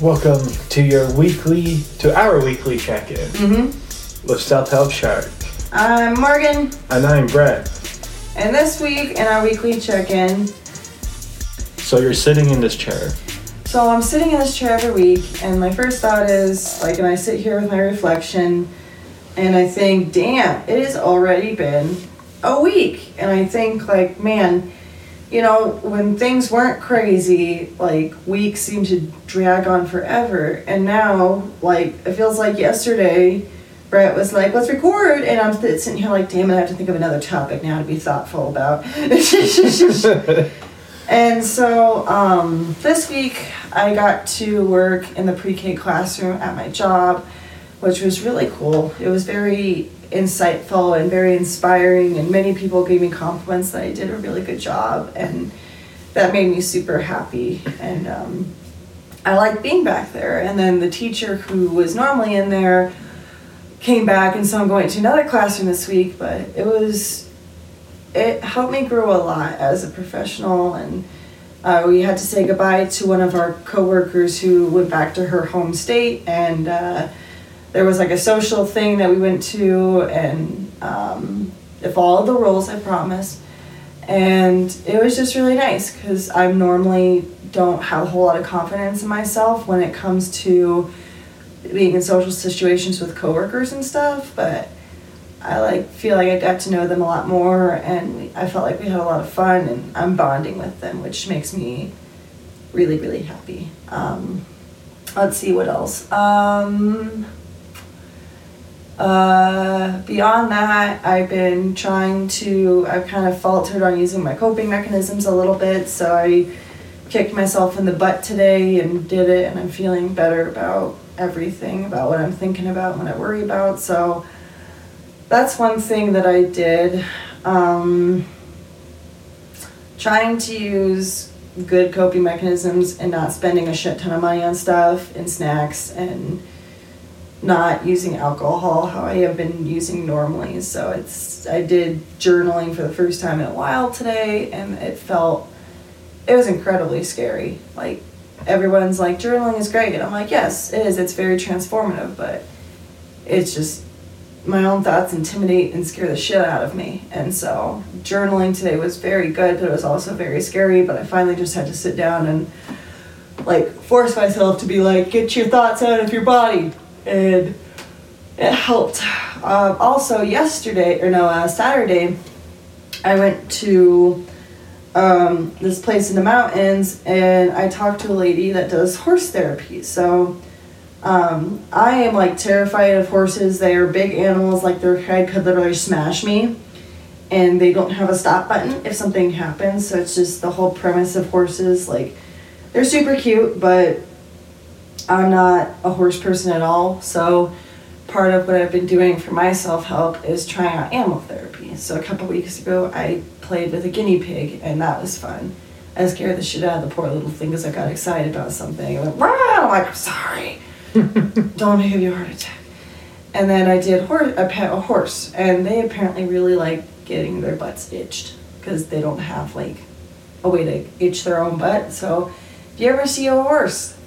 Welcome to your weekly, to our weekly check-in Mm-hmm. with Self Help Shark, I'm Morgan, and I'm Brett. and this week in our weekly check-in, So you're sitting in this chair. so I'm sitting in this chair every week, and my first thought is like, and I sit here with my reflection, and I think, damn, it has already been a week, and I think like, man, you know, when things weren't crazy, like weeks seemed to drag on forever, and now like it feels like yesterday. Brett was like, let's record. And I'm sitting here like, damn it, I have to think of another topic now to be thoughtful about. and so um, this week I got to work in the pre K classroom at my job, which was really cool. It was very insightful and very inspiring, and many people gave me compliments that I did a really good job. And that made me super happy. And um, I liked being back there. And then the teacher who was normally in there came back, and so I'm going to another classroom this week. But it was, it helped me grow a lot as a professional, and uh, we had to say goodbye to one of our coworkers who went back to her home state, and uh, there was like a social thing that we went to, and um, followed the rules, I promise. And it was just really nice because I normally don't have a whole lot of confidence in myself when it comes to being in social situations with coworkers and stuff, but I like feel like I got to know them a lot more and I felt like we had a lot of fun and I'm bonding with them, which makes me really, really happy. Um, let's see what else. Um, uh, beyond that, I've been trying to, I've kind of faltered on using my coping mechanisms a little bit, so I kicked myself in the butt today and did it, and I'm feeling better about everything, about what I'm thinking about, what I worry about. So that's one thing that I did. Um, trying to use good coping mechanisms and not spending a shit ton of money on stuff and snacks and not using alcohol how I have been using normally. So it's I did journaling for the first time in a while today and it felt it was incredibly scary. Like everyone's like journaling is great and I'm like yes, it is. It's very transformative, but it's just my own thoughts intimidate and scare the shit out of me. And so journaling today was very good, but it was also very scary, but I finally just had to sit down and like force myself to be like get your thoughts out of your body and it helped. Um, also, yesterday or no, uh, Saturday, I went to um, this place in the mountains and I talked to a lady that does horse therapy. So um, I am like terrified of horses. They are big animals, like their head could literally smash me. And they don't have a stop button if something happens. So it's just the whole premise of horses. Like, they're super cute, but I'm not a horse person at all. So part of what I've been doing for my self help is trying out animal therapy. So a couple weeks ago, I played with a guinea pig, and that was fun. I scared the shit out of the poor little thing because I got excited about something. I went, Rah! I'm like, I'm sorry. Don't give you a heart attack. And then I did hor- a pet a horse, and they apparently really like getting their butts itched because they don't have like a way to itch their own butt. So if you ever see a horse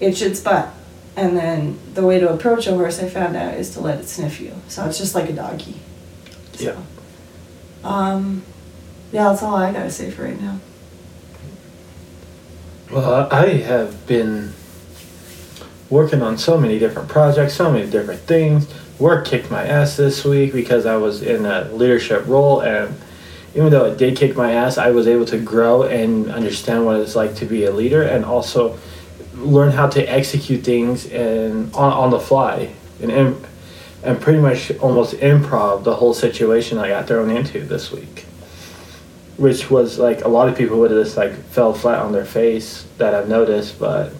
itch its butt, and then the way to approach a horse, I found out, is to let it sniff you. So it's just like a doggy. Yeah. Um, yeah, that's all I gotta say for right now. Well, I have been working on so many different projects, so many different things. Work kicked my ass this week because I was in a leadership role, and even though it did kick my ass, I was able to grow and understand what it's like to be a leader, and also learn how to execute things and on, on the fly, and and pretty much almost improv the whole situation I got thrown into this week which was like a lot of people would have just like fell flat on their face that I've noticed, but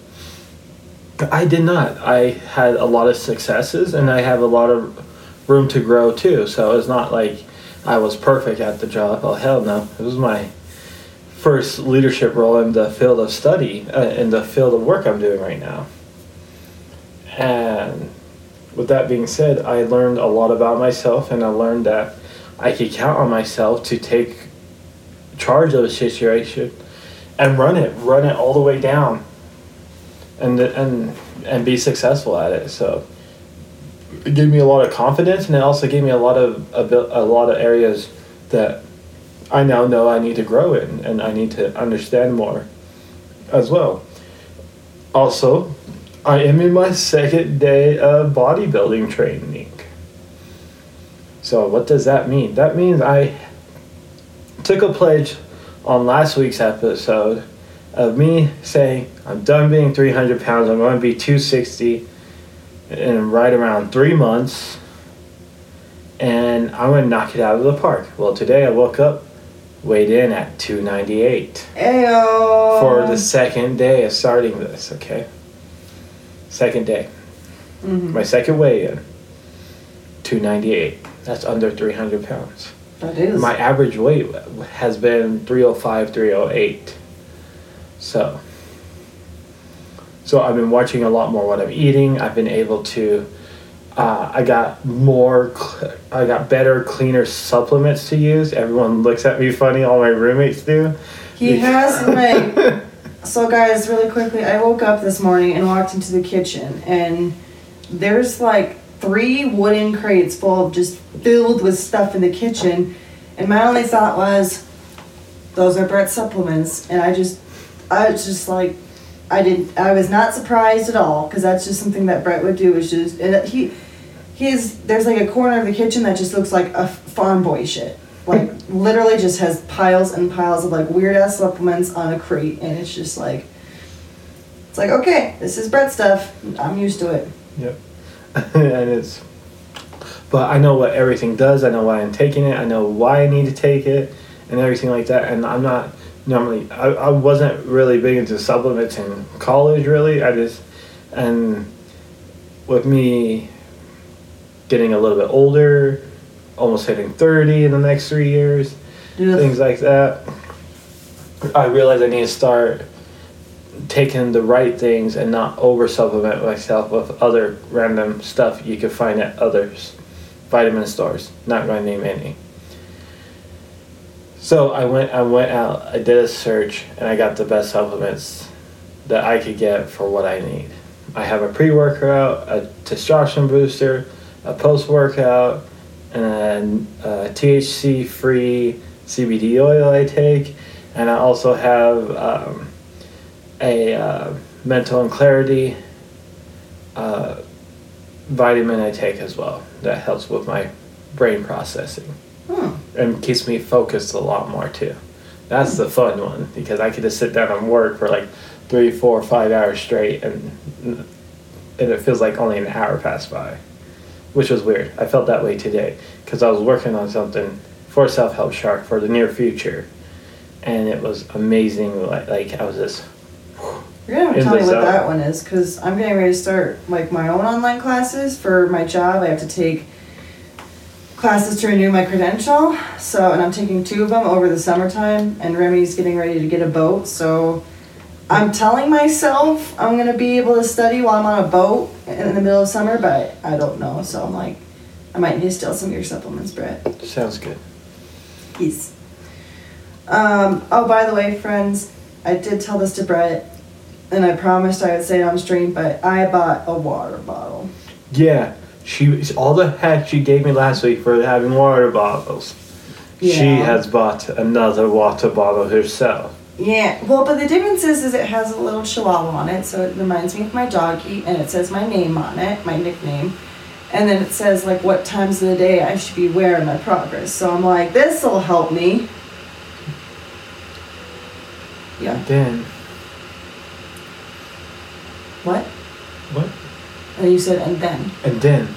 I did not. I had a lot of successes and I have a lot of room to grow too. So it's not like I was perfect at the job. Oh hell no! It was my first leadership role in the field of study, uh, in the field of work I'm doing right now. And with that being said, I learned a lot about myself, and I learned that I could count on myself to take charge of a situation and run it, run it all the way down and and and be successful at it. So it gave me a lot of confidence, and it also gave me a lot of a, a lot of areas that I now know I need to grow in, and I need to understand more as well. Also, I am in my second day of bodybuilding training. So what does that mean? That means I took a pledge on last week's episode of me saying I'm done being 300 pounds. I'm going to be 260 in right around three months, and I'm going to knock it out of the park. Well, today I woke up, weighed in at 298 Ayo. for the second day of starting this. Okay, second day, Mhm. my second weigh-in, 298. That's under 300 pounds. That is. My average weight has been 305, 308. So, so I've been watching a lot more what I'm eating. I've been able to, uh, I got more, cl- I got better, cleaner supplements to use. Everyone looks at me funny, all my roommates do. he has like. So, guys, really quickly, I woke up this morning and walked into the kitchen, and there's like three wooden crates full of just filled with stuff in the kitchen. And my only thought was, those are Brett's supplements. And I just, I was just like, I didn't, I was not surprised at all because that's just something that Brett would do. Is just, and he, he's, there's like a corner of the kitchen that just looks like a farm boy shit. Like literally just has piles and piles of like weird ass supplements on a crate, and it's just like, it's like okay, this is Brett stuff. I'm used to it. Yep. and it's, but I know what everything does. I know why I'm taking it. I know why I need to take it, and everything like that. And I'm not normally. I, I wasn't really big into supplements in college. Really, I just and with me getting a little bit older, almost hitting thirty in the next three years things like that. I realized I need to start taking the right things and not over supplement myself with other random stuff you could find at others vitamin stores. Not going to name any. So I went I went out, I did a search and I got the best supplements that I could get for what I need. I have a pre-workout, a testosterone booster, a post-workout, and a THC-free CBD oil I take, and I also have um, a uh, mental and clarity uh, vitamin I take as well that helps with my brain processing Hmm. and keeps me focused a lot more too. That's the fun one because I could just sit down and work for like three, four, five hours straight, and and it feels like only an hour passed by, which was weird. I felt that way today because I was working on something for Self Help Shark for the near future, and it was amazing. Like, like I was just You're gonna have to tell me what zone. that one is, because I'm getting ready to start like my own online classes for my job. I have to take classes to renew my credential. So, and I'm taking two of them over the summertime. And Remy's getting ready to get a boat. So, I'm telling myself I'm gonna be able to study while I'm on a boat in the middle of summer, but I don't know. So I'm like, I might need to steal some of your supplements, Brett. sounds good. Yes. Um, oh, by the way, friends, I did tell this to Brett, and I promised I would say it on stream, but I bought a water bottle. Yeah, she all the heck she gave me last week for having water bottles. Yeah. She has bought another water bottle herself. Yeah, well, but the difference is, is it has a little chihuahua on it, so it reminds me of my doggy, and it says my name on it, my nickname, and then it says like what times of the day I should be wearing my progress. So I'm like, this will help me. Yeah. And then What? what? And you said, and then. And then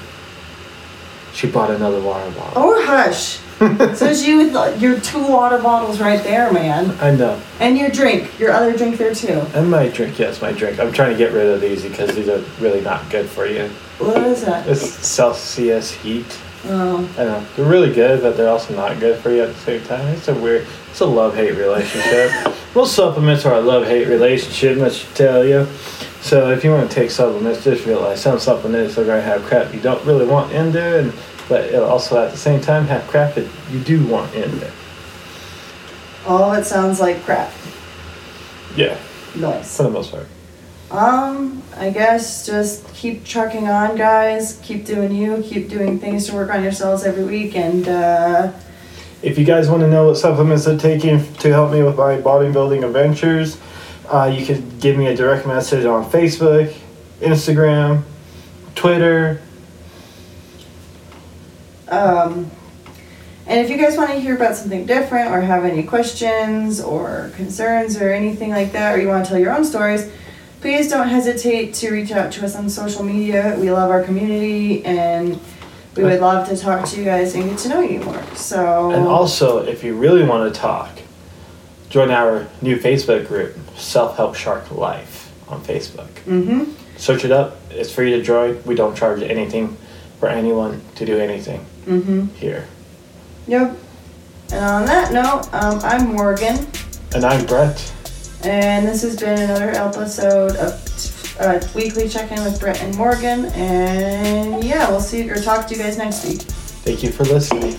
she bought another water bottle. Oh, hush. so you with your two water bottles right there, man. I know. And your drink, your other drink there too. And my drink, yes, my drink. I'm trying to get rid of these because these are really not good for you. What is that? It's Celsius heat. Oh, I know they're really good, but they're also not good for you at the same time. It's a weird, it's a love hate relationship. Most supplements are a love hate relationship, I should tell you. So if you want to take supplements, just realize some supplements are going to have crap you don't really want in there, and but also at the same time have crap that you do want in there. all of it sounds like crap Yeah, noise. for the most part. Um, I guess just keep trucking on, guys. Keep doing you. Keep doing things to work on yourselves every week, and uh, If you guys want to know what supplements I'm taking to help me with my bodybuilding adventures, uh, you can give me a direct message on Facebook, Instagram, Twitter. Um, and if you guys want to hear about something different or have any questions or concerns or anything like that, or you want to tell your own stories, please don't hesitate to reach out to us on social media. We love our community and we would love to talk to you guys and get to know you more. So, And also, if you really want to talk, join our new Facebook group, Self Help Shark Life, on Facebook. mm-hmm. Search it up. It's free to join. We don't charge anything for anyone to do anything Mm-hmm. here. Yep. And on that note, um, I'm Morgan, And I'm Brett. and this has been another episode of uh, Weekly Check In with Brett and Morgan. And yeah, we'll see or talk to you guys next week. Thank you for listening.